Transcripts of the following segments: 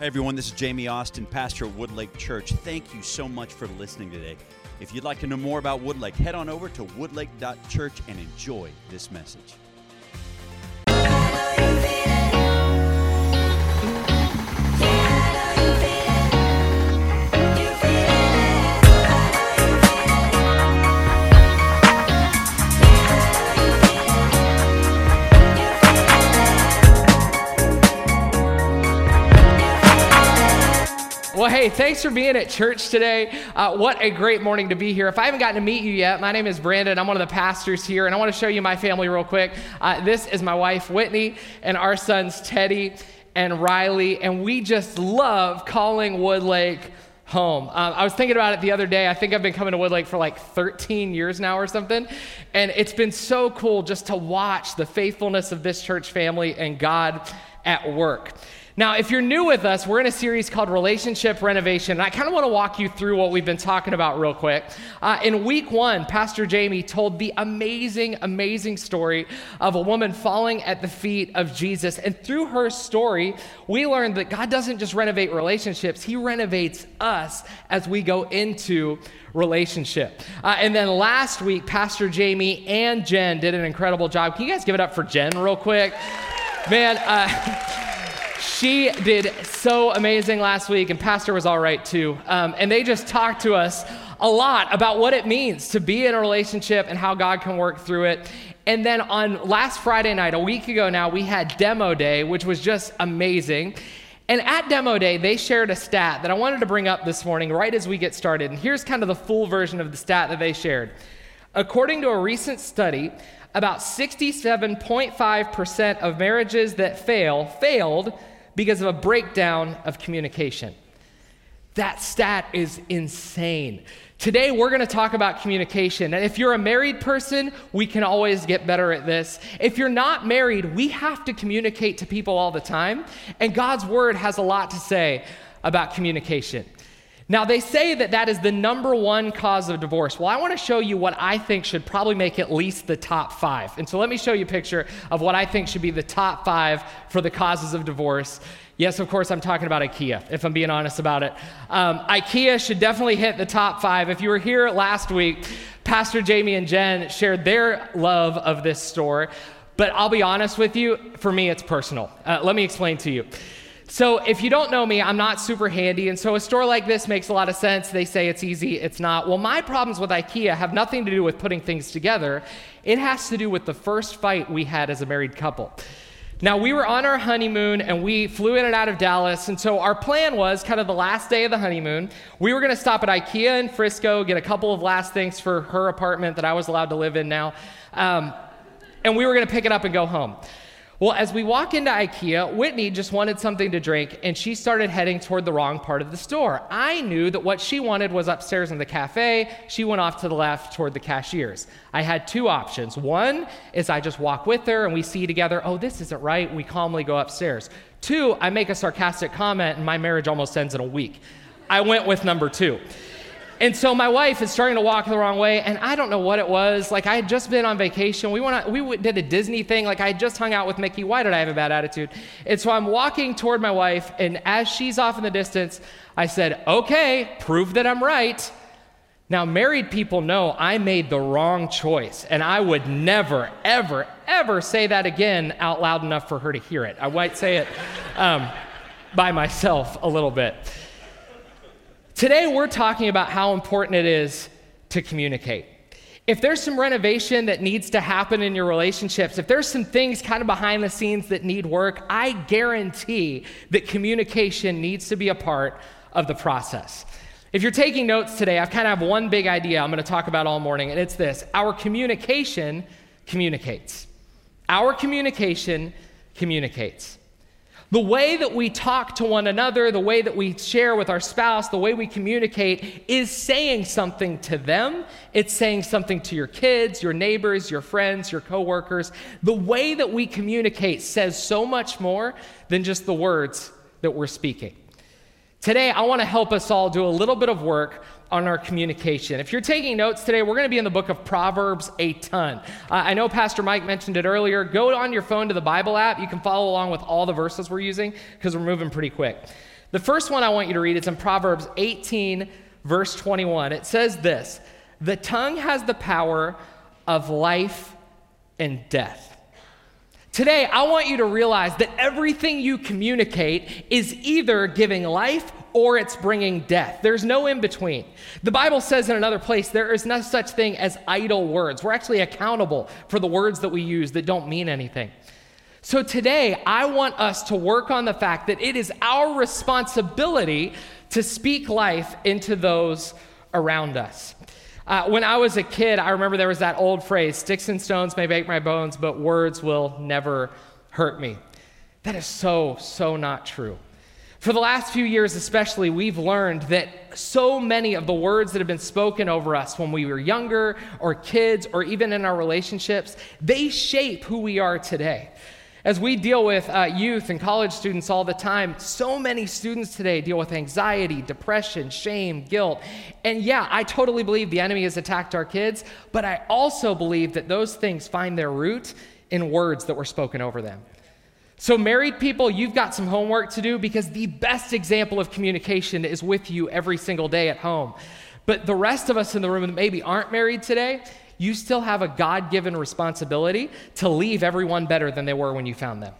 Hey everyone, this is Jamie Austin, pastor at Woodlake Church. Thank you so much for listening today. If you'd like to know more about Woodlake, head on over to woodlake.church and enjoy this message. Hey, thanks for being at church today. Uh, what a great morning to be here. If I haven't gotten to meet you yet, my name is Brandon. I'm one of the pastors here, and I want to show you my family real quick. Uh, this is my wife, Whitney, and our sons, Teddy and Riley, and we just love calling Woodlake home. Um, I was thinking about it the other day. I think I've been coming to Woodlake for like 13 years now or something. And it's been so cool just to watch the faithfulness of this church family and God at work. Now, if you're new with us, we're in a series called Relationship Renovation. And I kind of want to walk you through what we've been talking about real quick. Uh, in week one, Pastor Jamie told the amazing, amazing story of a woman falling at the feet of Jesus. And through her story, we learned that God doesn't just renovate relationships, He renovates us as we go into relationship. Uh, and then last week, Pastor Jamie and Jen did an incredible job. Can you guys give it up for Jen real quick? Man, uh, She did so amazing last week, and Pastor was all right too. Um, and they just talked to us a lot about what it means to be in a relationship and how God can work through it. And then on last Friday night, a week ago now, we had demo day, which was just amazing. And at demo day, they shared a stat that I wanted to bring up this morning right as we get started. And here's kind of the full version of the stat that they shared. According to a recent study, about 67.5% of marriages that fail failed because of a breakdown of communication. That stat is insane. Today, we're going to talk about communication. And if you're a married person, we can always get better at this. If you're not married, we have to communicate to people all the time. And God's word has a lot to say about communication. Now, they say that that is the number one cause of divorce. Well, I want to show you what I think should probably make at least the top five. And so let me show you a picture of what I think should be the top five for the causes of divorce. Yes, of course, I'm talking about IKEA, if I'm being honest about it. Um, IKEA should definitely hit the top five. If you were here last week, Pastor Jamie and Jen shared their love of this store. But I'll be honest with you, for me, it's personal. Uh, let me explain to you. So, if you don't know me, I'm not super handy. And so, a store like this makes a lot of sense. They say it's easy, it's not. Well, my problems with IKEA have nothing to do with putting things together, it has to do with the first fight we had as a married couple. Now, we were on our honeymoon and we flew in and out of Dallas. And so, our plan was kind of the last day of the honeymoon, we were going to stop at IKEA in Frisco, get a couple of last things for her apartment that I was allowed to live in now. Um, and we were going to pick it up and go home. Well, as we walk into IKEA, Whitney just wanted something to drink and she started heading toward the wrong part of the store. I knew that what she wanted was upstairs in the cafe. She went off to the left toward the cashiers. I had two options. One is I just walk with her and we see together, oh, this isn't right. We calmly go upstairs. Two, I make a sarcastic comment and my marriage almost ends in a week. I went with number two. And so my wife is starting to walk the wrong way, and I don't know what it was. Like I had just been on vacation. We went, on, we did a Disney thing. Like I had just hung out with Mickey. Why did I have a bad attitude? And so I'm walking toward my wife, and as she's off in the distance, I said, "Okay, prove that I'm right." Now, married people know I made the wrong choice, and I would never, ever, ever say that again out loud enough for her to hear it. I might say it um, by myself a little bit. Today, we're talking about how important it is to communicate. If there's some renovation that needs to happen in your relationships, if there's some things kind of behind the scenes that need work, I guarantee that communication needs to be a part of the process. If you're taking notes today, I've kind of have one big idea I'm going to talk about all morning, and it's this our communication communicates. Our communication communicates. The way that we talk to one another, the way that we share with our spouse, the way we communicate is saying something to them. It's saying something to your kids, your neighbors, your friends, your coworkers. The way that we communicate says so much more than just the words that we're speaking. Today, I want to help us all do a little bit of work on our communication. If you're taking notes today, we're going to be in the book of Proverbs a ton. Uh, I know Pastor Mike mentioned it earlier. Go on your phone to the Bible app. You can follow along with all the verses we're using because we're moving pretty quick. The first one I want you to read is in Proverbs 18, verse 21. It says this The tongue has the power of life and death. Today, I want you to realize that everything you communicate is either giving life or it's bringing death. There's no in between. The Bible says in another place there is no such thing as idle words. We're actually accountable for the words that we use that don't mean anything. So today, I want us to work on the fact that it is our responsibility to speak life into those around us. Uh, when I was a kid, I remember there was that old phrase sticks and stones may break my bones, but words will never hurt me. That is so, so not true. For the last few years, especially, we've learned that so many of the words that have been spoken over us when we were younger or kids or even in our relationships, they shape who we are today. As we deal with uh, youth and college students all the time, so many students today deal with anxiety, depression, shame, guilt. And yeah, I totally believe the enemy has attacked our kids, but I also believe that those things find their root in words that were spoken over them. So, married people, you've got some homework to do because the best example of communication is with you every single day at home. But the rest of us in the room that maybe aren't married today, you still have a God given responsibility to leave everyone better than they were when you found them.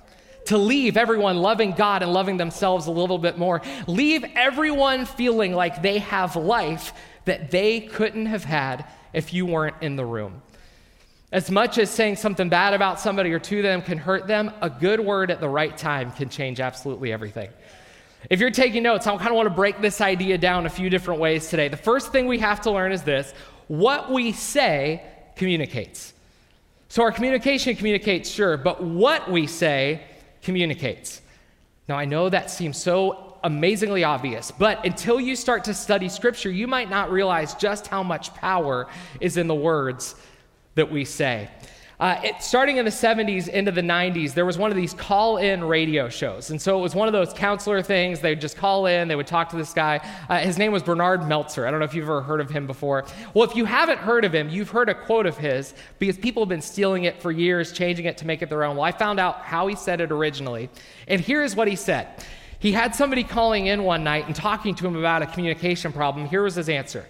To leave everyone loving God and loving themselves a little bit more. Leave everyone feeling like they have life that they couldn't have had if you weren't in the room. As much as saying something bad about somebody or to them can hurt them, a good word at the right time can change absolutely everything. If you're taking notes, I kind of want to break this idea down a few different ways today. The first thing we have to learn is this what we say communicates. So our communication communicates, sure, but what we say communicates. Now, I know that seems so amazingly obvious, but until you start to study Scripture, you might not realize just how much power is in the words that we say. Uh, it, starting in the 70s into the 90s, there was one of these call in radio shows. And so it was one of those counselor things. They would just call in, they would talk to this guy. Uh, his name was Bernard Meltzer. I don't know if you've ever heard of him before. Well, if you haven't heard of him, you've heard a quote of his because people have been stealing it for years, changing it to make it their own. Well, I found out how he said it originally. And here is what he said. He had somebody calling in one night and talking to him about a communication problem. Here was his answer.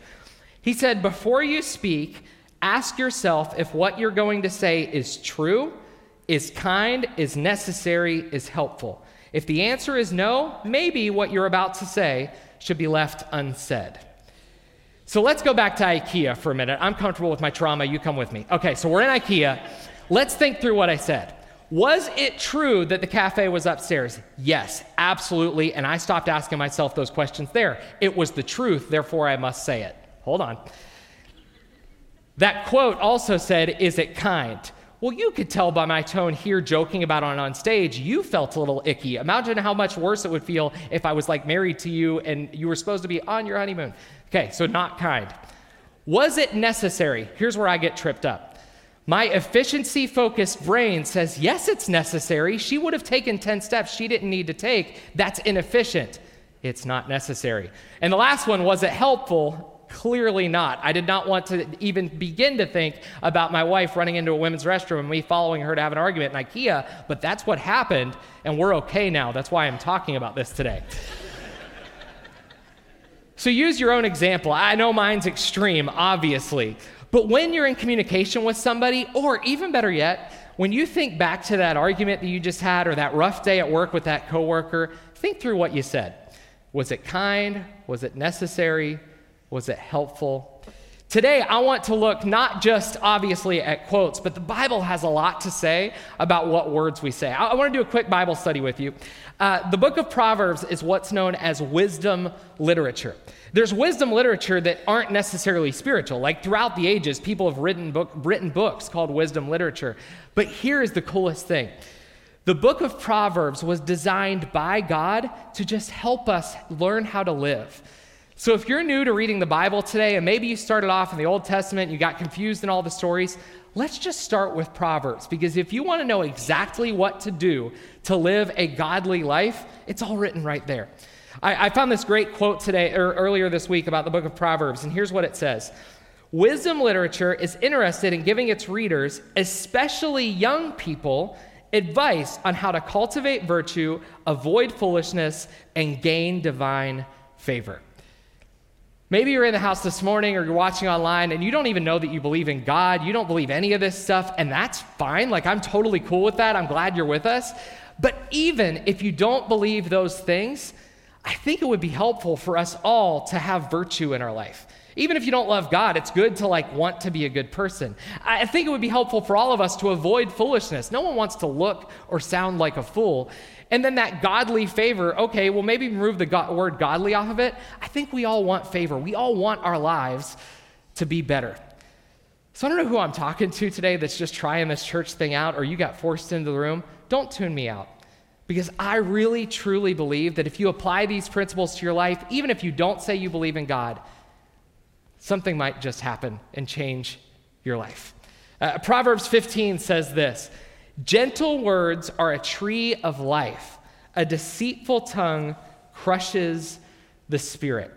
He said, Before you speak, Ask yourself if what you're going to say is true, is kind, is necessary, is helpful. If the answer is no, maybe what you're about to say should be left unsaid. So let's go back to IKEA for a minute. I'm comfortable with my trauma. You come with me. Okay, so we're in IKEA. Let's think through what I said. Was it true that the cafe was upstairs? Yes, absolutely. And I stopped asking myself those questions there. It was the truth, therefore I must say it. Hold on. That quote also said, Is it kind? Well, you could tell by my tone here joking about it on stage, you felt a little icky. Imagine how much worse it would feel if I was like married to you and you were supposed to be on your honeymoon. Okay, so not kind. Was it necessary? Here's where I get tripped up. My efficiency focused brain says, yes, it's necessary. She would have taken 10 steps she didn't need to take. That's inefficient. It's not necessary. And the last one, was it helpful? Clearly not. I did not want to even begin to think about my wife running into a women's restroom and me following her to have an argument in IKEA, but that's what happened, and we're okay now. That's why I'm talking about this today. so use your own example. I know mine's extreme, obviously, but when you're in communication with somebody, or even better yet, when you think back to that argument that you just had or that rough day at work with that coworker, think through what you said. Was it kind? Was it necessary? Was it helpful? Today, I want to look not just obviously at quotes, but the Bible has a lot to say about what words we say. I, want to do a quick Bible study with you. Uh, the book of Proverbs is what's known as wisdom literature. There's wisdom literature that aren't necessarily spiritual. Like throughout the ages, people have written, book, written books called wisdom literature. But here is the coolest thing the book of Proverbs was designed by God to just help us learn how to live. So if you're new to reading the Bible today, and maybe you started off in the Old Testament you got confused in all the stories, let's just start with Proverbs. Because if you want to know exactly what to do to live a godly life, it's all written right there. I, I found this great quote today or earlier this week about the book of Proverbs, and here's what it says. Wisdom literature is interested in giving its readers, especially young people, advice on how to cultivate virtue, avoid foolishness, and gain divine favor. Maybe you're in the house this morning or you're watching online and you don't even know that you believe in God. You don't believe any of this stuff, and that's fine. Like, I'm totally cool with that. I'm glad you're with us. But even if you don't believe those things, I think it would be helpful for us all to have virtue in our life. Even if you don't love God, it's good to like want to be a good person. I think it would be helpful for all of us to avoid foolishness. No one wants to look or sound like a fool. And then that godly favor, okay, well, maybe remove the word godly off of it. I think we all want favor. We all want our lives to be better. So I don't know who I'm talking to today that's just trying this church thing out or you got forced into the room. Don't tune me out. Because I really, truly believe that if you apply these principles to your life, even if you don't say you believe in God, something might just happen and change your life. Uh, Proverbs 15 says this Gentle words are a tree of life, a deceitful tongue crushes the spirit.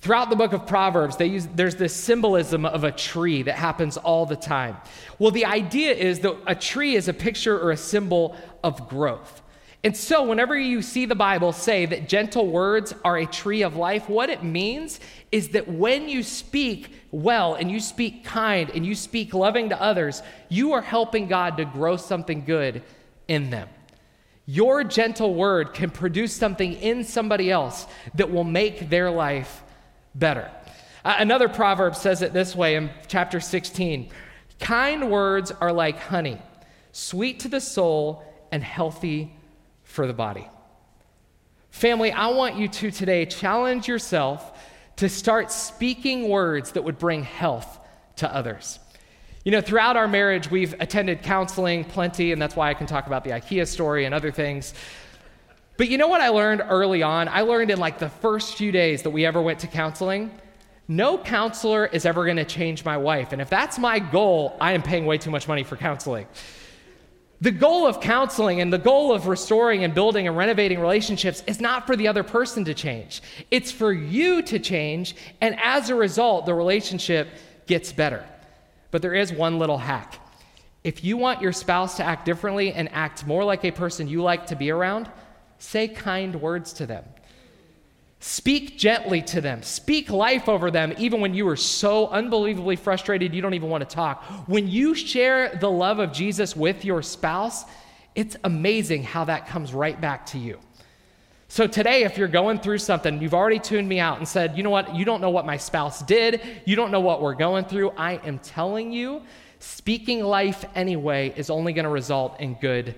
Throughout the book of Proverbs, they use, there's this symbolism of a tree that happens all the time. Well, the idea is that a tree is a picture or a symbol of growth. And so, whenever you see the Bible say that gentle words are a tree of life, what it means is that when you speak well and you speak kind and you speak loving to others, you are helping God to grow something good in them. Your gentle word can produce something in somebody else that will make their life better. Another proverb says it this way in chapter 16 Kind words are like honey, sweet to the soul and healthy for the body. Family, I want you to today challenge yourself to start speaking words that would bring health to others. You know, throughout our marriage, we've attended counseling plenty, and that's why I can talk about the IKEA story and other things. But you know what I learned early on? I learned in like the first few days that we ever went to counseling no counselor is ever going to change my wife. And if that's my goal, I am paying way too much money for counseling. The goal of counseling and the goal of restoring and building and renovating relationships is not for the other person to change. It's for you to change, and as a result, the relationship gets better. But there is one little hack. If you want your spouse to act differently and act more like a person you like to be around, say kind words to them. Speak gently to them. Speak life over them, even when you are so unbelievably frustrated you don't even want to talk. When you share the love of Jesus with your spouse, it's amazing how that comes right back to you. So, today, if you're going through something, you've already tuned me out and said, you know what, you don't know what my spouse did, you don't know what we're going through. I am telling you, speaking life anyway is only going to result in good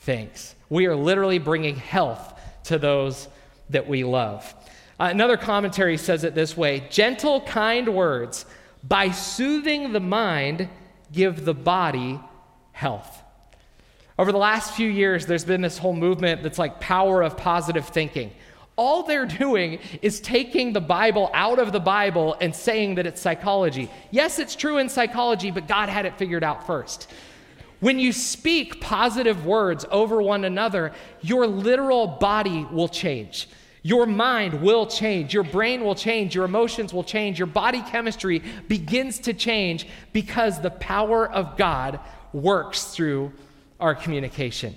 things. We are literally bringing health to those that we love. Uh, another commentary says it this way gentle, kind words, by soothing the mind, give the body health. Over the last few years, there's been this whole movement that's like power of positive thinking. All they're doing is taking the Bible out of the Bible and saying that it's psychology. Yes, it's true in psychology, but God had it figured out first. When you speak positive words over one another, your literal body will change. Your mind will change, your brain will change, your emotions will change, your body chemistry begins to change because the power of God works through our communication.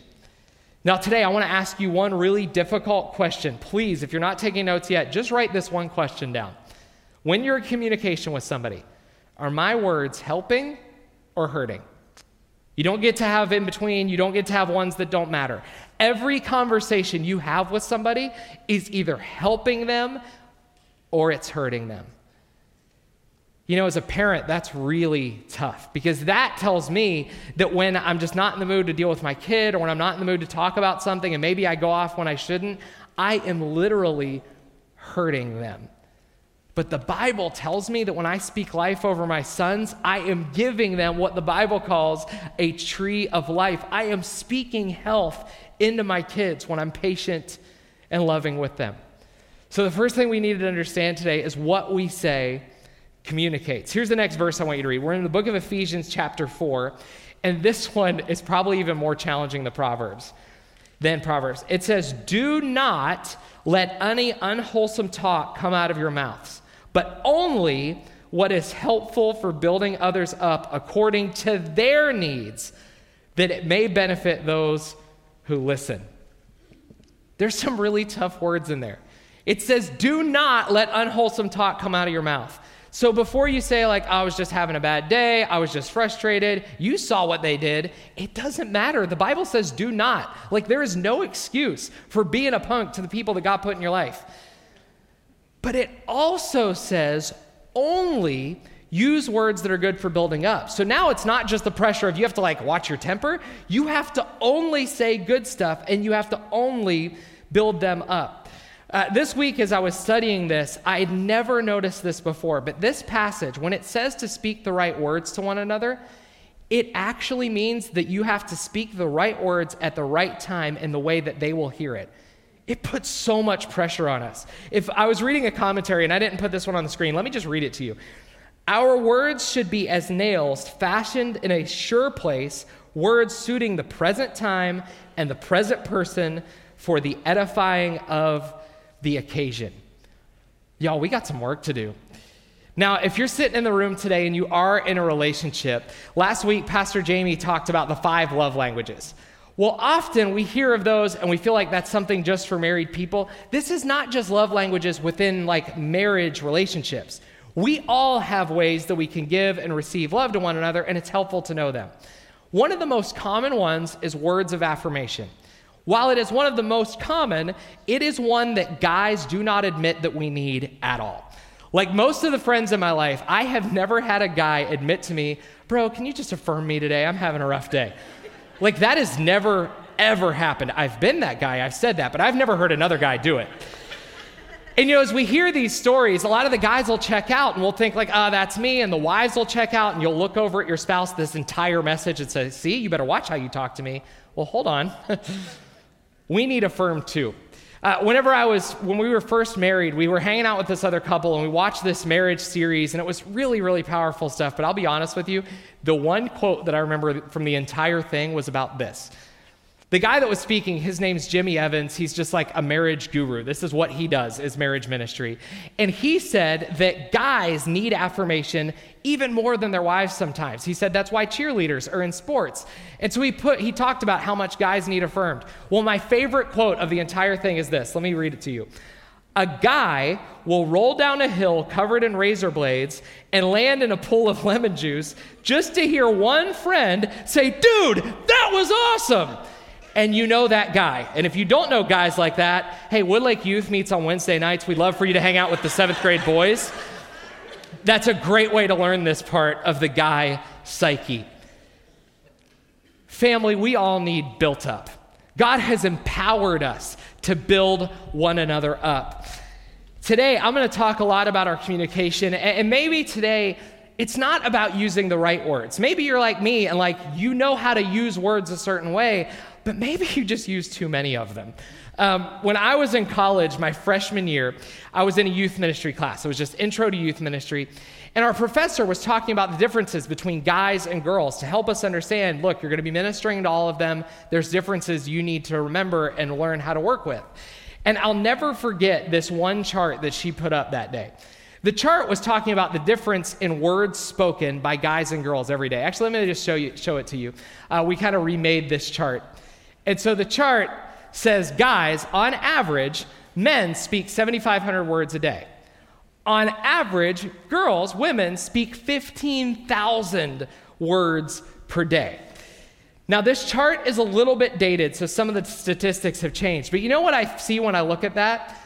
Now, today, I want to ask you one really difficult question. Please, if you're not taking notes yet, just write this one question down. When you're in communication with somebody, are my words helping or hurting? You don't get to have in between, you don't get to have ones that don't matter. Every conversation you have with somebody is either helping them or it's hurting them. You know, as a parent, that's really tough because that tells me that when I'm just not in the mood to deal with my kid or when I'm not in the mood to talk about something and maybe I go off when I shouldn't, I am literally hurting them. But the Bible tells me that when I speak life over my sons, I am giving them what the Bible calls a tree of life. I am speaking health into my kids when I'm patient and loving with them. So, the first thing we need to understand today is what we say communicates. Here's the next verse I want you to read. We're in the book of Ephesians, chapter 4, and this one is probably even more challenging than Proverbs. Than Proverbs. It says, Do not let any unwholesome talk come out of your mouths but only what is helpful for building others up according to their needs, that it may benefit those who listen. There's some really tough words in there. It says, Do not let unwholesome talk come out of your mouth. So before you say, like, I was just having a bad day, I was just frustrated, you saw what they did, it doesn't matter. The Bible says, do not. Like, there is no excuse for being a punk to the people that God put in your life. But it also says, only use words that are good for building up. So now it's not just the pressure of you have to like watch your temper. You have to only say good stuff and you have to only build them up. Uh, this week, as I was studying this, I had never noticed this before, but this passage, when it says to speak the right words to one another, it actually means that you have to speak the right words at the right time in the way that they will hear it. It puts so much pressure on us. If I was reading a commentary and I didn't put this one on the screen, let me just read it to you. Our words should be as nails fashioned in a sure place, words suiting the present time and the present person for the edifying of the occasion. Y'all, we got some work to do. Now, if you're sitting in the room today and you are in a relationship, last week Pastor Jamie talked about the five love languages. Well, often we hear of those and we feel like that's something just for married people. This is not just love languages within like marriage relationships. We all have ways that we can give and receive love to one another, and it's helpful to know them. One of the most common ones is words of affirmation. While it is one of the most common, it is one that guys do not admit that we need at all. Like most of the friends in my life, I have never had a guy admit to me, Bro, can you just affirm me today? I'm having a rough day. Like that has never, ever happened. I've been that guy, I've said that, but I've never heard another guy do it. And you know, as we hear these stories, a lot of the guys will check out and we'll think, like, oh, that's me. And the wives will check out and you'll look over at your spouse this entire message and say, see, you better watch how you talk to me. Well, hold on. We need a firm too. Uh, whenever I was, when we were first married, we were hanging out with this other couple and we watched this marriage series and it was really, really powerful stuff. But I'll be honest with you, the one quote that I remember from the entire thing was about this the guy that was speaking, his name's Jimmy Evans. He's just like a marriage guru. This is what he does is marriage ministry. And he said that guys need affirmation even more than their wives sometimes. He said that's why cheerleaders are in sports. And so he put he talked about how much guys need affirmed. Well, my favorite quote of the entire thing is this. Let me read it to you. A guy will roll down a hill covered in razor blades and land in a pool of lemon juice just to hear one friend say, Dude, that was awesome and you know that guy. And if you don't know guys like that, hey, Woodlake Youth meets on Wednesday nights. We'd love for you to hang out with the seventh grade boys. That's a great way to learn this part of the guy psyche. Family, we all need built up. God has empowered us to build one another up. Today, I'm going to talk a lot about our communication, and maybe today it's not about using the right words. Maybe you're like me and like you know how to use words a certain way, but maybe you just use too many of them. Um, when I was in college, my freshman year, I was in a youth ministry class. It was just intro to youth ministry. And our professor was talking about the differences between guys and girls to help us understand look, you're going to be ministering to all of them. There's differences you need to remember and learn how to work with. And I'll never forget this one chart that she put up that day. The chart was talking about the difference in words spoken by guys and girls every day. Actually, let me just show, you, show it to you. Uh, we kind of remade this chart. And so the chart says, guys, on average, men speak 7,500 words a day. On average, girls, women, speak 15,000 words per day. Now, this chart is a little bit dated, so some of the statistics have changed. But you know what I see when I look at that?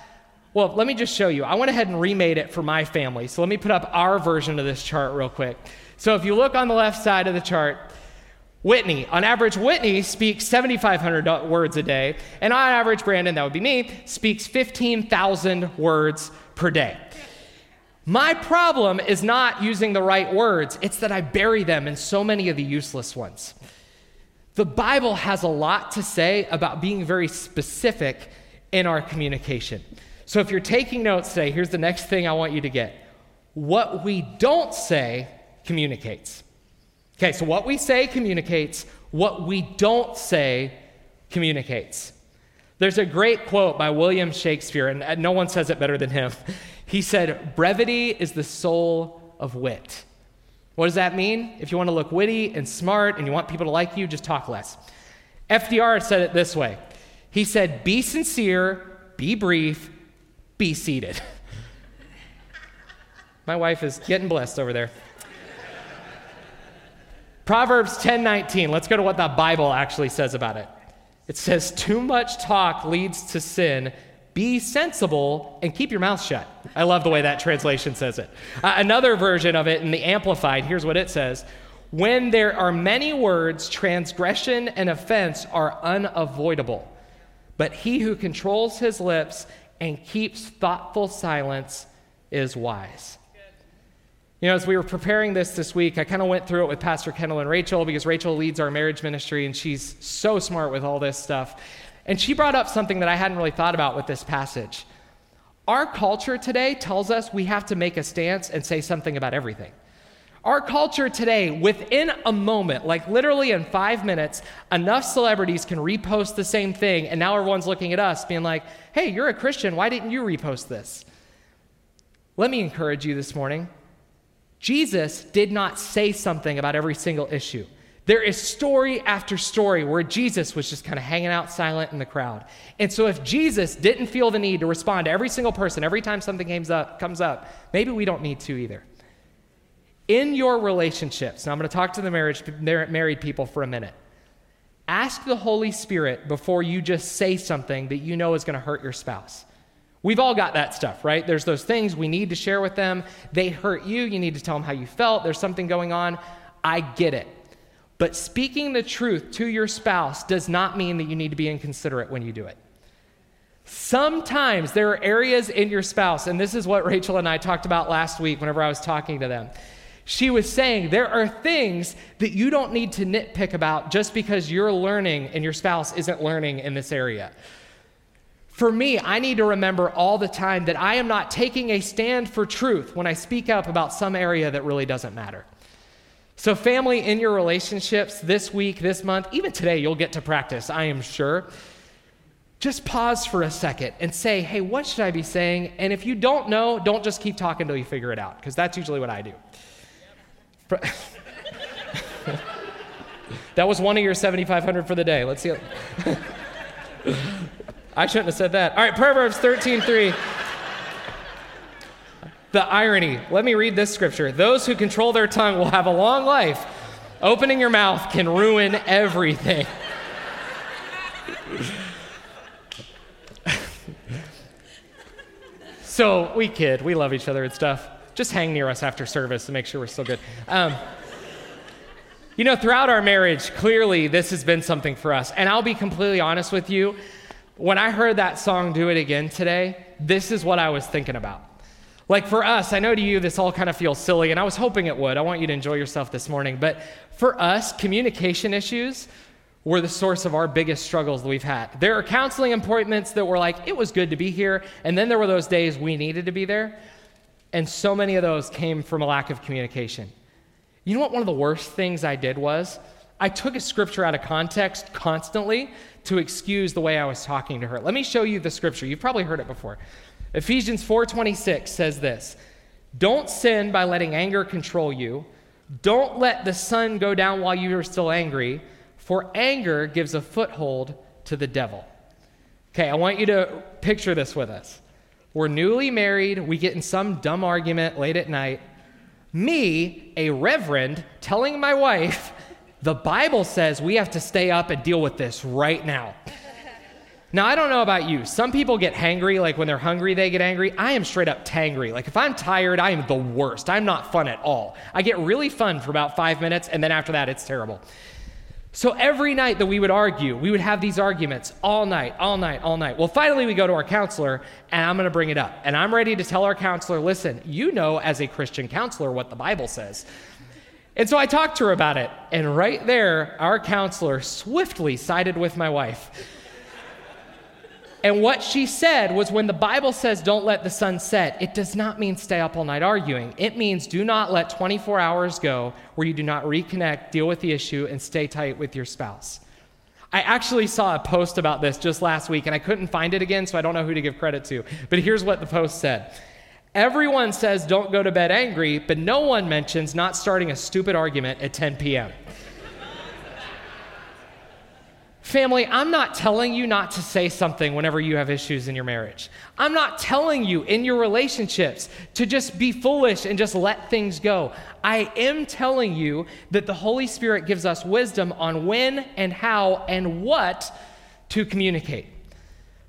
Well, let me just show you. I went ahead and remade it for my family. So let me put up our version of this chart real quick. So if you look on the left side of the chart, Whitney, on average, Whitney speaks 7,500 words a day, and on average, Brandon, that would be me, speaks 15,000 words per day. My problem is not using the right words, it's that I bury them in so many of the useless ones. The Bible has a lot to say about being very specific in our communication. So if you're taking notes today, here's the next thing I want you to get. What we don't say communicates. Okay, so what we say communicates, what we don't say communicates. There's a great quote by William Shakespeare, and no one says it better than him. He said, Brevity is the soul of wit. What does that mean? If you want to look witty and smart and you want people to like you, just talk less. FDR said it this way He said, Be sincere, be brief, be seated. My wife is getting blessed over there. Proverbs 10:19. Let's go to what the Bible actually says about it. It says, "Too much talk leads to sin. Be sensible and keep your mouth shut." I love the way that translation says it. Uh, another version of it in the Amplified, here's what it says: "When there are many words, transgression and offense are unavoidable. But he who controls his lips and keeps thoughtful silence is wise." You know, as we were preparing this this week, I kind of went through it with Pastor Kendall and Rachel because Rachel leads our marriage ministry and she's so smart with all this stuff. And she brought up something that I hadn't really thought about with this passage. Our culture today tells us we have to make a stance and say something about everything. Our culture today, within a moment, like literally in five minutes, enough celebrities can repost the same thing, and now everyone's looking at us being like, hey, you're a Christian, why didn't you repost this? Let me encourage you this morning Jesus did not say something about every single issue. There is story after story where Jesus was just kind of hanging out silent in the crowd. And so, if Jesus didn't feel the need to respond to every single person every time something comes up, comes up maybe we don't need to either. In your relationships, now I'm going to talk to the marriage, married people for a minute. Ask the Holy Spirit before you just say something that you know is going to hurt your spouse. We've all got that stuff, right? There's those things we need to share with them. They hurt you. You need to tell them how you felt. There's something going on. I get it. But speaking the truth to your spouse does not mean that you need to be inconsiderate when you do it. Sometimes there are areas in your spouse, and this is what Rachel and I talked about last week whenever I was talking to them. She was saying there are things that you don't need to nitpick about just because you're learning and your spouse isn't learning in this area. For me, I need to remember all the time that I am not taking a stand for truth when I speak up about some area that really doesn't matter. So, family, in your relationships this week, this month, even today, you'll get to practice, I am sure. Just pause for a second and say, hey, what should I be saying? And if you don't know, don't just keep talking until you figure it out, because that's usually what I do. that was one of your 7,500 for the day. Let's see. I shouldn't have said that. All right, Proverbs 13:3. The irony. Let me read this scripture. Those who control their tongue will have a long life. Opening your mouth can ruin everything. so we kid, we love each other and stuff. Just hang near us after service to make sure we're still good. Um, you know, throughout our marriage, clearly this has been something for us. And I'll be completely honest with you when I heard that song Do It Again today, this is what I was thinking about. Like for us, I know to you this all kind of feels silly, and I was hoping it would. I want you to enjoy yourself this morning. But for us, communication issues were the source of our biggest struggles that we've had. There are counseling appointments that were like, it was good to be here, and then there were those days we needed to be there. And so many of those came from a lack of communication. You know what one of the worst things I did was? I took a scripture out of context constantly to excuse the way I was talking to her. Let me show you the scripture. You've probably heard it before. Ephesians 4:26 says this: "Don't sin by letting anger control you. Don't let the sun go down while you are still angry, for anger gives a foothold to the devil." Okay, I want you to picture this with us. We're newly married, we get in some dumb argument late at night. Me, a reverend, telling my wife the Bible says we have to stay up and deal with this right now. Now, I don't know about you. Some people get hangry, like when they're hungry, they get angry. I am straight up tangry. Like if I'm tired, I am the worst. I'm not fun at all. I get really fun for about five minutes, and then after that, it's terrible. So every night that we would argue, we would have these arguments all night, all night, all night. Well, finally, we go to our counselor, and I'm going to bring it up. And I'm ready to tell our counselor listen, you know, as a Christian counselor, what the Bible says. And so I talked to her about it. And right there, our counselor swiftly sided with my wife. And what she said was when the Bible says don't let the sun set, it does not mean stay up all night arguing. It means do not let 24 hours go where you do not reconnect, deal with the issue, and stay tight with your spouse. I actually saw a post about this just last week and I couldn't find it again, so I don't know who to give credit to. But here's what the post said Everyone says don't go to bed angry, but no one mentions not starting a stupid argument at 10 p.m. Family, I'm not telling you not to say something whenever you have issues in your marriage. I'm not telling you in your relationships to just be foolish and just let things go. I am telling you that the Holy Spirit gives us wisdom on when and how and what to communicate.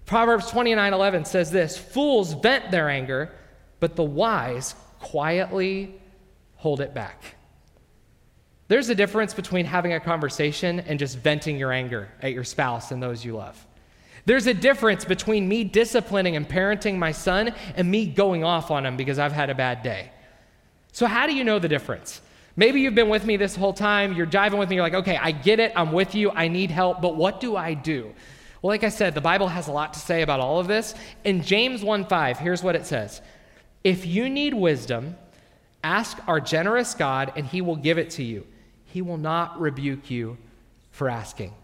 Proverbs 29 11 says this Fools vent their anger, but the wise quietly hold it back. There's a difference between having a conversation and just venting your anger at your spouse and those you love. There's a difference between me disciplining and parenting my son and me going off on him because I've had a bad day. So, how do you know the difference? Maybe you've been with me this whole time, you're driving with me, you're like, okay, I get it, I'm with you, I need help, but what do I do? Well, like I said, the Bible has a lot to say about all of this. In James 1 5, here's what it says If you need wisdom, ask our generous God, and he will give it to you. He will not rebuke you for asking.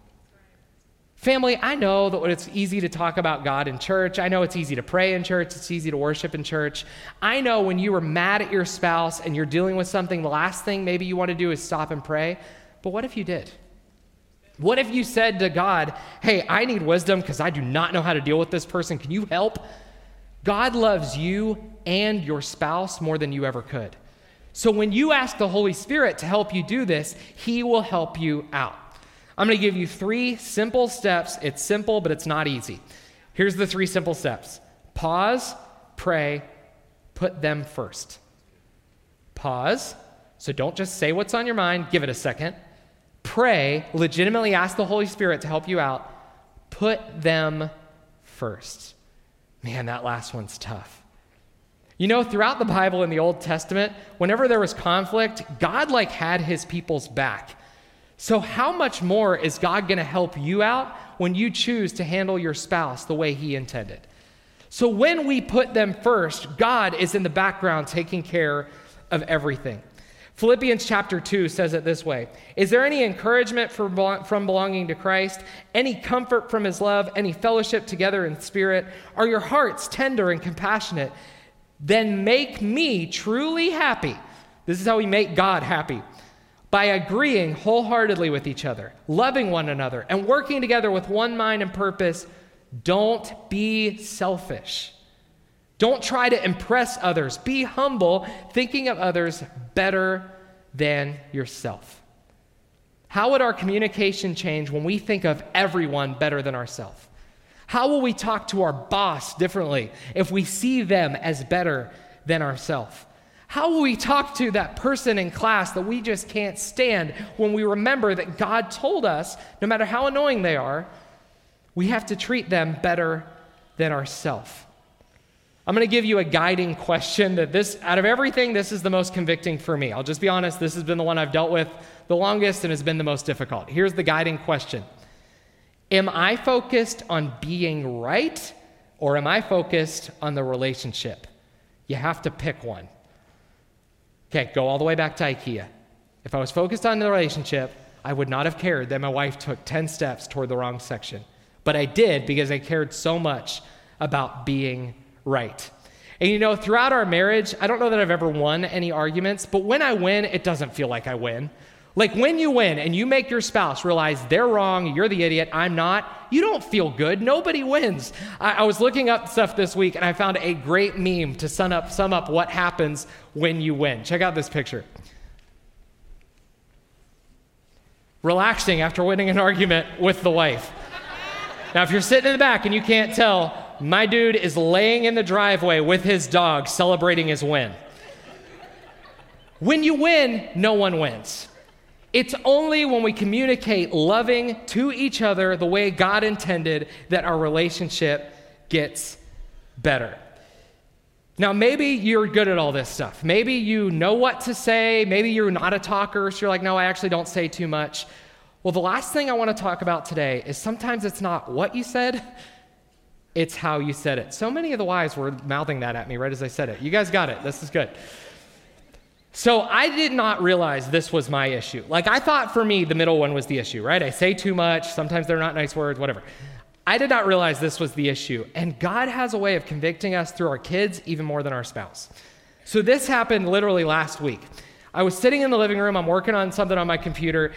Family, I know that it's easy to talk about God in church. I know it's easy to pray in church. It's easy to worship in church. I know when you are mad at your spouse and you're dealing with something, the last thing maybe you want to do is stop and pray. But what if you did? What if you said to God, Hey, I need wisdom because I do not know how to deal with this person. Can you help? God loves you and your spouse more than you ever could. So when you ask the Holy Spirit to help you do this, He will help you out. I'm going to give you three simple steps. It's simple, but it's not easy. Here's the three simple steps pause, pray, put them first. Pause. So don't just say what's on your mind, give it a second. Pray, legitimately ask the Holy Spirit to help you out. Put them first. Man, that last one's tough. You know, throughout the Bible in the Old Testament, whenever there was conflict, God like had his people's back. So how much more is God going to help you out when you choose to handle your spouse the way he intended? So when we put them first, God is in the background taking care of everything. Philippians chapter 2 says it this way Is there any encouragement from belonging to Christ, any comfort from his love, any fellowship together in spirit? Are your hearts tender and compassionate? Then make me truly happy. This is how we make God happy by agreeing wholeheartedly with each other, loving one another, and working together with one mind and purpose. Don't be selfish. Don't try to impress others. Be humble, thinking of others better than yourself. How would our communication change when we think of everyone better than ourselves? How will we talk to our boss differently if we see them as better than ourselves? How will we talk to that person in class that we just can't stand when we remember that God told us, no matter how annoying they are, we have to treat them better than ourselves? I'm going to give you a guiding question that this, out of everything, this is the most convicting for me. I'll just be honest, this has been the one I've dealt with the longest and has been the most difficult. Here's the guiding question Am I focused on being right or am I focused on the relationship? You have to pick one. Okay, go all the way back to IKEA. If I was focused on the relationship, I would not have cared that my wife took 10 steps toward the wrong section. But I did because I cared so much about being right. And you know, throughout our marriage, I don't know that I've ever won any arguments, but when I win, it doesn't feel like I win. Like when you win and you make your spouse realize they're wrong, you're the idiot, I'm not, you don't feel good. Nobody wins. I, I, was looking up stuff this week and I found a great meme to sum up, sum up what happens when you win. Check out this picture. Relaxing after winning an argument with the wife. Now, if you're sitting in the back and you can't tell, my dude is laying in the driveway with his dog celebrating his win. When you win, no one wins. It's only when we communicate loving to each other the way God intended that our relationship gets better. Now, maybe you're good at all this stuff. Maybe you know what to say. Maybe you're not a talker, so you're like, no, I actually don't say too much. Well, the last thing I want to talk about today is sometimes it's not what you said, it's how you said it. So many of the wives were mouthing that at me right as I said it. You guys got it. This is good. So I did not realize this was my issue. Like I thought for me, the middle one was the issue, right? I say too much. Sometimes they're not nice words, whatever. I did not realize this was the issue. And God has a way of convicting us through our kids even more than our spouse. So this happened literally last week. I was sitting in the living room, I'm working on something on my computer,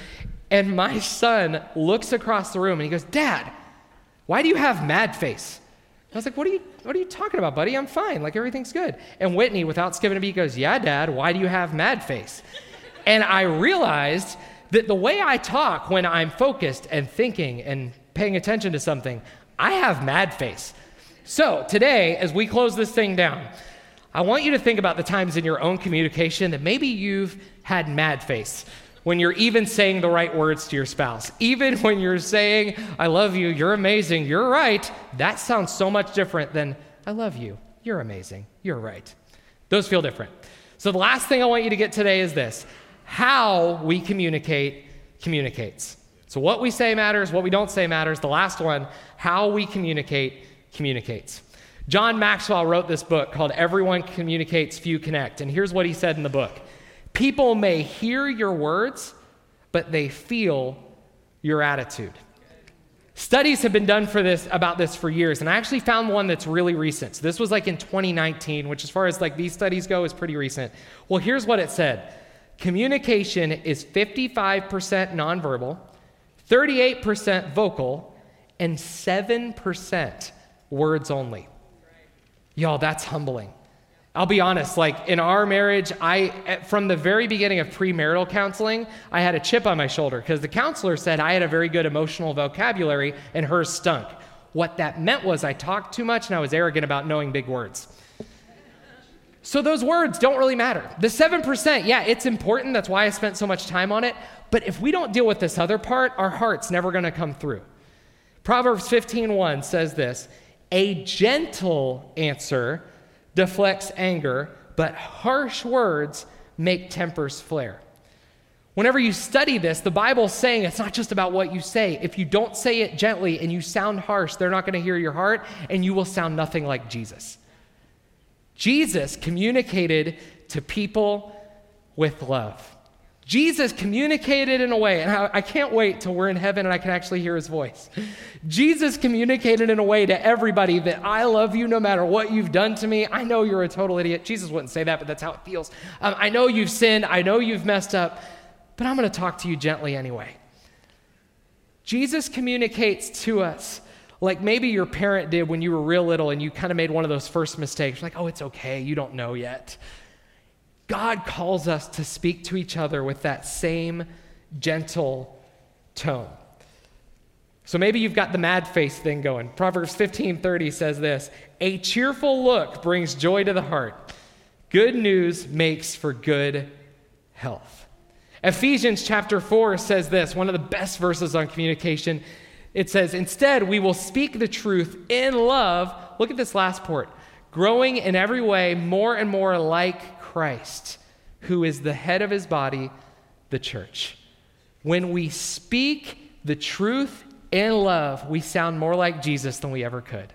and my son looks across the room and he goes, Dad, why do you have mad face? I was like, what are you what are you talking about, buddy? I'm fine. Like everything's good. And Whitney, without skipping a beat, goes, Yeah, Dad, why do you have mad face? And I realized that the way I talk when I'm focused and thinking and paying attention to something, I have mad face. So today, as we close this thing down, I want you to think about the times in your own communication that maybe you've had mad face when you're even saying the right words to your spouse. Even when you're saying, I love you, you're amazing, you're right, that sounds so much different than, I love you, you're amazing, you're right. Those feel different. So the last thing I want you to get today is this how we communicate communicates. So what we say matters, what we don't say matters. The last one, how we communicate communicates. John Maxwell wrote this book called Everyone Communicates, Few Connect. And here's what he said in the book People may hear your words, but they feel your attitude. Studies have been done for this about this for years, and I actually found one that's really recent. So this was like in 2019, which as far as like these studies go is pretty recent. Well, here's what it said. Communication is 55% nonverbal, 38% vocal, and 7% words only. Y'all, that's humbling. I'll be honest, like in our marriage, I from the very beginning of premarital counseling, I had a chip on my shoulder because the counselor said I had a very good emotional vocabulary and hers stunk. What that meant was I talked too much and I was arrogant about knowing big words. So those words don't really matter. The 7%, yeah, it's important. That's why I spent so much time on it. But if we don't deal with this other part, our heart's never going to come through. Proverbs 15:1 says this, "A gentle answer deflects anger, but harsh words make tempers flare." Whenever you study this, the Bible's saying it's not just about what you say. If you don't say it gently and you sound harsh, they're not going to hear your heart and you will sound nothing like Jesus. Jesus communicated to people with love. Jesus communicated in a way, and I, can't wait till we're in heaven and I can actually hear his voice. Jesus communicated in a way to everybody that I love you no matter what you've done to me. I know you're a total idiot. Jesus wouldn't say that, but that's how it feels. Um, I know you've sinned. I know you've messed up, but I'm going to talk to you gently anyway. Jesus communicates to us like maybe your parent did when you were real little and you kind of made one of those first mistakes. Like, oh, it's okay. You don't know yet. God calls us to speak to each other with that same gentle tone. So maybe you've got the mad face thing going. Proverbs 15:30 says this, "A cheerful look brings joy to the heart. Good news makes for good health." Ephesians chapter 4 says this, one of the best verses on communication. It says, "Instead, we will speak the truth in love." Look at this last part. Growing in every way more and more like Christ, who is the head of his body, the church. When we speak the truth in love, we sound more like Jesus than we ever could.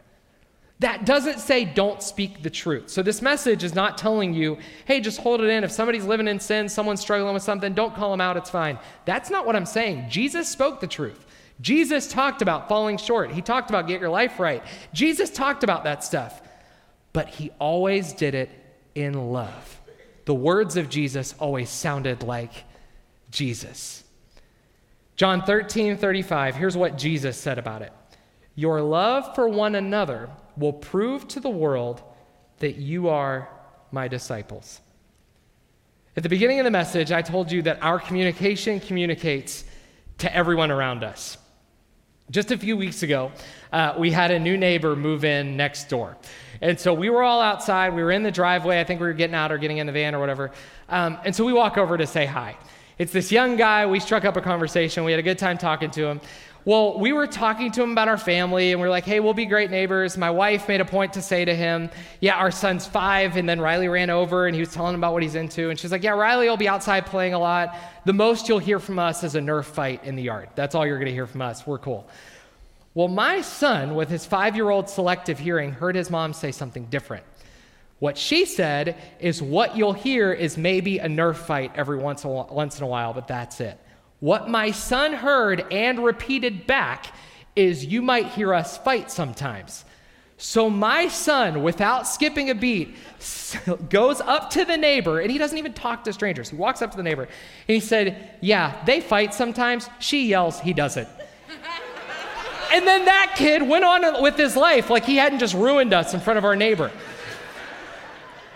That doesn't say don't speak the truth. So, this message is not telling you, hey, just hold it in. If somebody's living in sin, someone's struggling with something, don't call them out, it's fine. That's not what I'm saying. Jesus spoke the truth. Jesus talked about falling short. He talked about get your life right. Jesus talked about that stuff. But he always did it in love the words of Jesus always sounded like Jesus. John 13, 35, here's what Jesus said about it Your love for one another will prove to the world that you are my disciples. At the beginning of the message, I told you that our communication communicates to everyone around us. Just a few weeks ago, uh, we had a new neighbor move in next door. And so we were all outside. We were in the driveway. I think we were getting out or getting in the van or whatever. Um, and so we walk over to say hi. It's this young guy. We struck up a conversation. We had a good time talking to him. Well, we were talking to him about our family, and we are like, hey, we'll be great neighbors. My wife made a point to say to him, yeah, our son's five. And then Riley ran over and he was telling him about what he's into. And she's like, yeah, Riley will be outside playing a lot. The most you'll hear from us is a Nerf fight in the yard. That's all you're going to hear from us. We're cool. Well, my son, with his five year old selective hearing, heard his mom say something different. What she said is what you'll hear is maybe a Nerf fight every once, once in a while, but that's it. What my son heard and repeated back is you might hear us fight sometimes. So my son, without skipping a beat, goes up to the neighbor and he doesn't even talk to strangers. He walks up to the neighbor and he said, Yeah, they fight sometimes. She yells, he doesn't. and then that kid went on with his life like he hadn't just ruined us in front of our neighbor.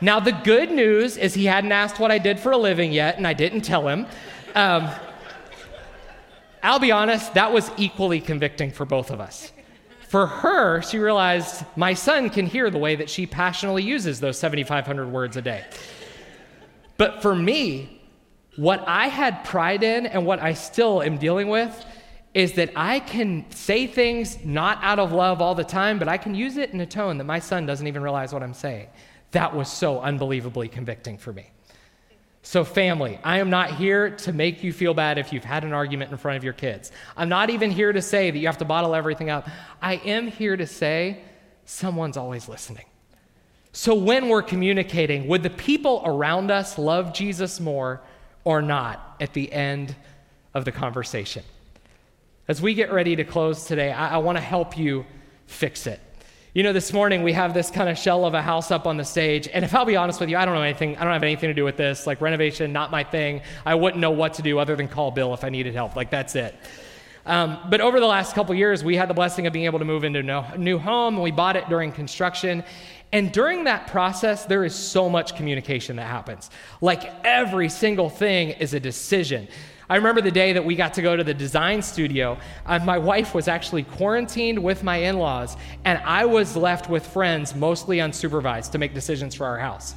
Now, the good news is he hadn't asked what I did for a living yet, and I didn't tell him. Um, I'll be honest, that was equally convicting for both of us. For her, she realized my son can hear the way that she passionately uses those 7,500 words a day. But for me, what I had pride in and what I still am dealing with is that I can say things not out of love all the time, but I can use it in a tone that my son doesn't even realize what I'm saying. That was so unbelievably convicting for me. So, family, I am not here to make you feel bad if you've had an argument in front of your kids. I'm not even here to say that you have to bottle everything up. I am here to say someone's always listening. So, when we're communicating, would the people around us love Jesus more or not at the end of the conversation? As we get ready to close today, I, I want to help you fix it. You know, this morning we have this kind of shell of a house up on the stage, and if I'll be honest with you, I don't know anything, I don't have anything to do with this. Like renovation, not my thing. I wouldn't know what to do other than call Bill if I needed help. Like that's it. Um, but over the last couple years, we had the blessing of being able to move into a new home. We bought it during construction. And during that process, there is so much communication that happens. Like every single thing is a decision. I remember the day that we got to go to the design studio. Uh, my wife was actually quarantined with my in laws, and I was left with friends, mostly unsupervised, to make decisions for our house.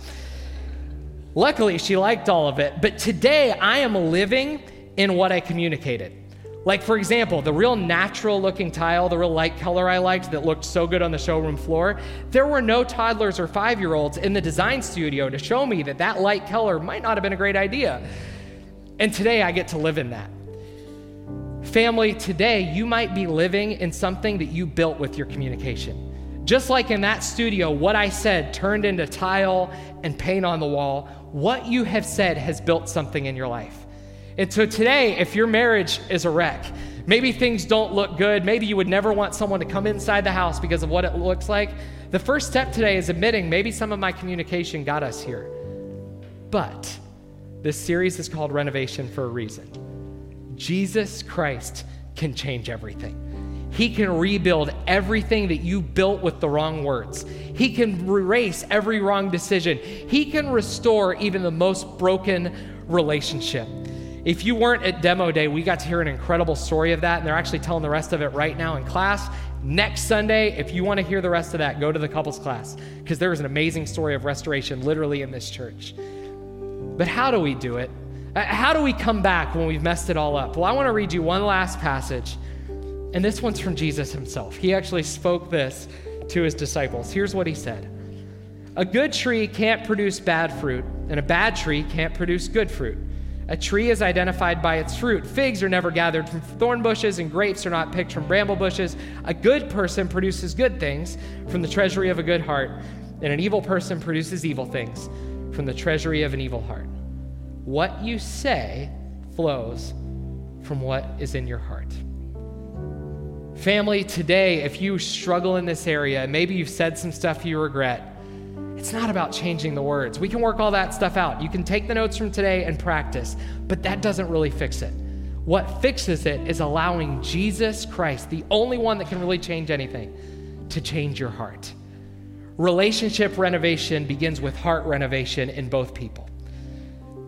Luckily, she liked all of it, but today I am living in what I communicated. Like, for example, the real natural looking tile, the real light color I liked that looked so good on the showroom floor, there were no toddlers or five year olds in the design studio to show me that that light color might not have been a great idea. And today I get to live in that. Family, today you might be living in something that you built with your communication. Just like in that studio, what I said turned into tile and paint on the wall. What you have said has built something in your life. And so today, if your marriage is a wreck, maybe things don't look good, maybe you would never want someone to come inside the house because of what it looks like, the first step today is admitting maybe some of my communication got us here. But this series is called Renovation for a reason. Jesus Christ can change everything. He can rebuild everything that you built with the wrong words. He can erase every wrong decision. He can restore even the most broken relationship. If you weren't at demo day, we got to hear an incredible story of that, and they're actually telling the rest of it right now in class. Next Sunday, if you want to hear the rest of that, go to the couples class because there is an amazing story of restoration literally in this church. But how do we do it? Uh, how do we come back when we've messed it all up? Well, I want to read you one last passage, and this one's from Jesus himself. He actually spoke this to his disciples. Here's what he said A good tree can't produce bad fruit, and a bad tree can't produce good fruit. A tree is identified by its fruit. Figs are never gathered from thorn bushes, and grapes are not picked from bramble bushes. A good person produces good things from the treasury of a good heart, and an evil person produces evil things from the treasury of an evil heart. What you say flows from what is in your heart. Family, today, if you struggle in this area, maybe you've said some stuff you regret, it's not about changing the words. We can work all that stuff out. You can take the notes from today and practice, but that doesn't really fix it. What fixes it is allowing Jesus Christ, the only one that can really change anything, to change your heart. Relationship renovation begins with heart renovation in both people.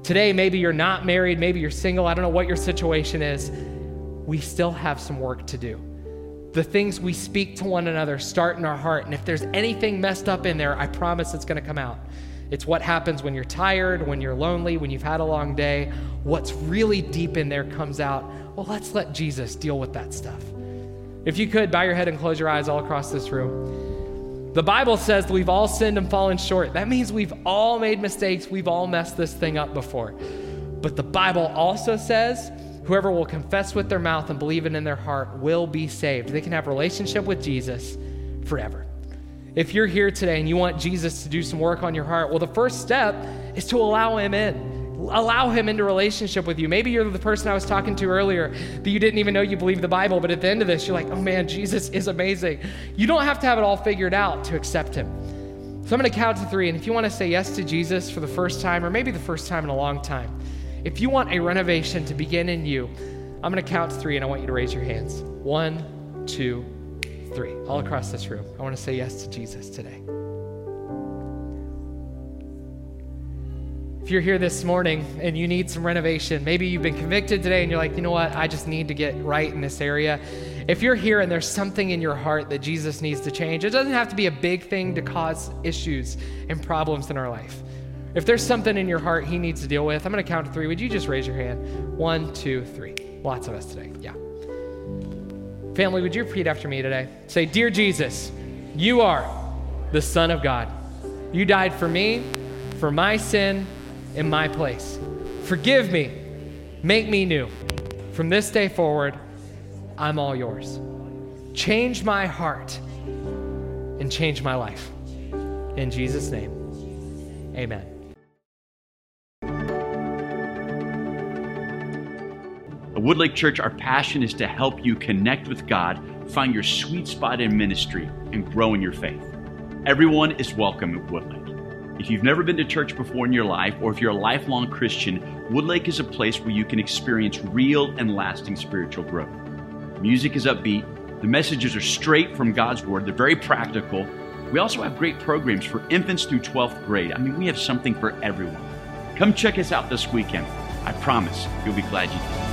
Today, maybe you're not married, maybe you're single, I don't know what your situation is. We still have some work to do. The things we speak to one another start in our heart, and if there's anything messed up in there, I promise it's going to come out. It's what happens when you're tired, when you're lonely, when you've had a long day. What's really deep in there comes out. Well, let's let Jesus deal with that stuff. If you could, bow your head and close your eyes all across this room. The Bible says we've all sinned and fallen short. That means we've all made mistakes. We've all messed this thing up before. But the Bible also says whoever will confess with their mouth and believe it in their heart will be saved. They can have relationship with Jesus forever. If you're here today and you want Jesus to do some work on your heart, well, the first step is to allow him in allow him into relationship with you. Maybe you're the person I was talking to earlier that you didn't even know you believed the Bible, but at the end of this, you're like, oh man, Jesus is amazing. You don't have to have it all figured out to accept him. So I'm going to count to three, and if you want to say yes to Jesus for the first time, or maybe the first time in a long time, if you want a renovation to begin in you, I'm going to count to three, and I want you to raise your hands. One, two, three. All across this room. I want to say yes to Jesus today. If you're here this morning and you need some renovation, maybe you've been convicted today and you're like, you know what, I just need to get right in this area. If you're here and there's something in your heart that Jesus needs to change, it doesn't have to be a big thing to cause issues and problems in our life. If there's something in your heart he needs to deal with, I'm going to count to three. Would you just raise your hand? One, two, three. Lots of us today. Yeah. Family, would you repeat after me today? Say, Dear Jesus, you are the Son of God. You died for me, for my sin, in my place. Forgive me. Make me new. From this day forward, I'm all yours. Change my heart and change my life. In Jesus' name, amen. At Woodlake Church, our passion is to help you connect with God, find your sweet spot in ministry, and grow in your faith. Everyone is welcome at Woodlake. If you've never been to church before in your life, or if you're a lifelong Christian, Woodlake is a place where you can experience real and lasting spiritual growth. Music is upbeat, the messages are straight from God's Word, they're very practical. We also have great programs for infants through 12th grade. I mean, we have something for everyone. Come check us out this weekend. I promise you'll be glad you did.